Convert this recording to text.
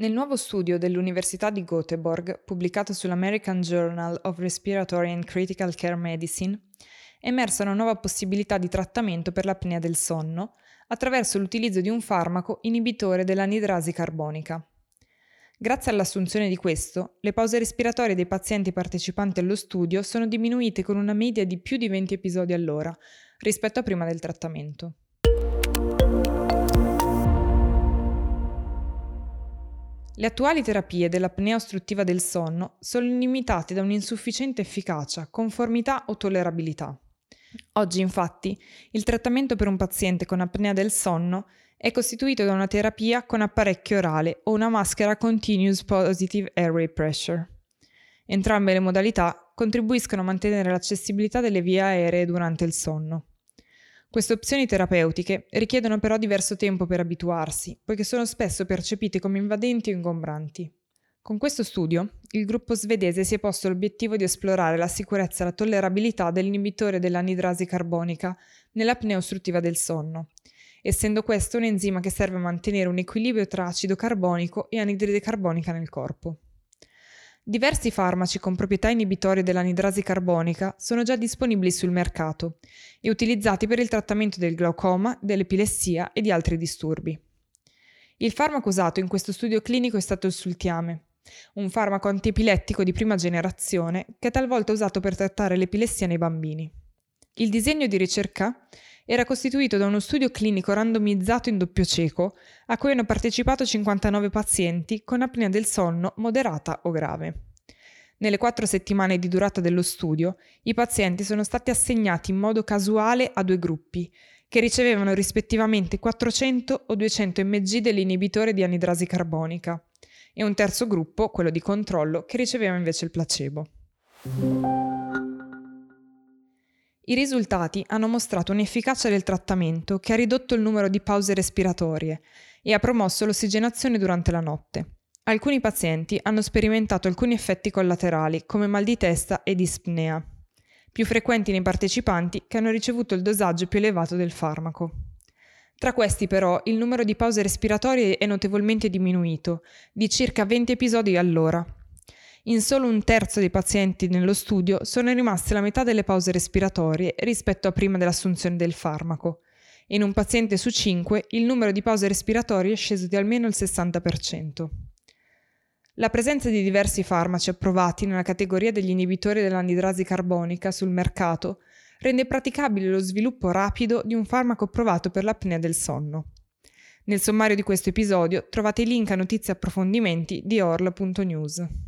Nel nuovo studio dell'Università di Göteborg, pubblicato sull'American Journal of Respiratory and Critical Care Medicine, è emersa una nuova possibilità di trattamento per l'apnea del sonno attraverso l'utilizzo di un farmaco inibitore dell'anidrasi carbonica. Grazie all'assunzione di questo, le pause respiratorie dei pazienti partecipanti allo studio sono diminuite con una media di più di 20 episodi all'ora rispetto a prima del trattamento. Le attuali terapie dell'apnea ostruttiva del sonno sono limitate da un'insufficiente efficacia, conformità o tollerabilità. Oggi, infatti, il trattamento per un paziente con apnea del sonno è costituito da una terapia con apparecchio orale o una maschera Continuous Positive Airway Pressure. Entrambe le modalità contribuiscono a mantenere l'accessibilità delle vie aeree durante il sonno. Queste opzioni terapeutiche richiedono però diverso tempo per abituarsi, poiché sono spesso percepite come invadenti o ingombranti. Con questo studio, il gruppo svedese si è posto l'obiettivo di esplorare la sicurezza e la tollerabilità dell'inibitore dell'anidrasi carbonica nell'apnea ostruttiva del sonno essendo questo un enzima che serve a mantenere un equilibrio tra acido carbonico e anidride carbonica nel corpo. Diversi farmaci con proprietà inibitorie dell'anidrasi carbonica sono già disponibili sul mercato e utilizzati per il trattamento del glaucoma, dell'epilessia e di altri disturbi. Il farmaco usato in questo studio clinico è stato il sultiame, un farmaco antiepilettico di prima generazione che è talvolta usato per trattare l'epilessia nei bambini. Il disegno di ricerca era costituito da uno studio clinico randomizzato in doppio cieco, a cui hanno partecipato 59 pazienti con apnea del sonno moderata o grave. Nelle quattro settimane di durata dello studio, i pazienti sono stati assegnati in modo casuale a due gruppi, che ricevevano rispettivamente 400 o 200 mg dell'inibitore di anidrasi carbonica, e un terzo gruppo, quello di controllo, che riceveva invece il placebo. I risultati hanno mostrato un'efficacia del trattamento che ha ridotto il numero di pause respiratorie e ha promosso l'ossigenazione durante la notte. Alcuni pazienti hanno sperimentato alcuni effetti collaterali come mal di testa e dispnea, più frequenti nei partecipanti che hanno ricevuto il dosaggio più elevato del farmaco. Tra questi però il numero di pause respiratorie è notevolmente diminuito, di circa 20 episodi all'ora, in solo un terzo dei pazienti nello studio sono rimaste la metà delle pause respiratorie rispetto a prima dell'assunzione del farmaco. In un paziente su 5 il numero di pause respiratorie è sceso di almeno il 60%. La presenza di diversi farmaci approvati nella categoria degli inibitori dell'anidrasi carbonica sul mercato rende praticabile lo sviluppo rapido di un farmaco approvato per l'apnea del sonno. Nel sommario di questo episodio trovate i link a notizie e approfondimenti di orl.news.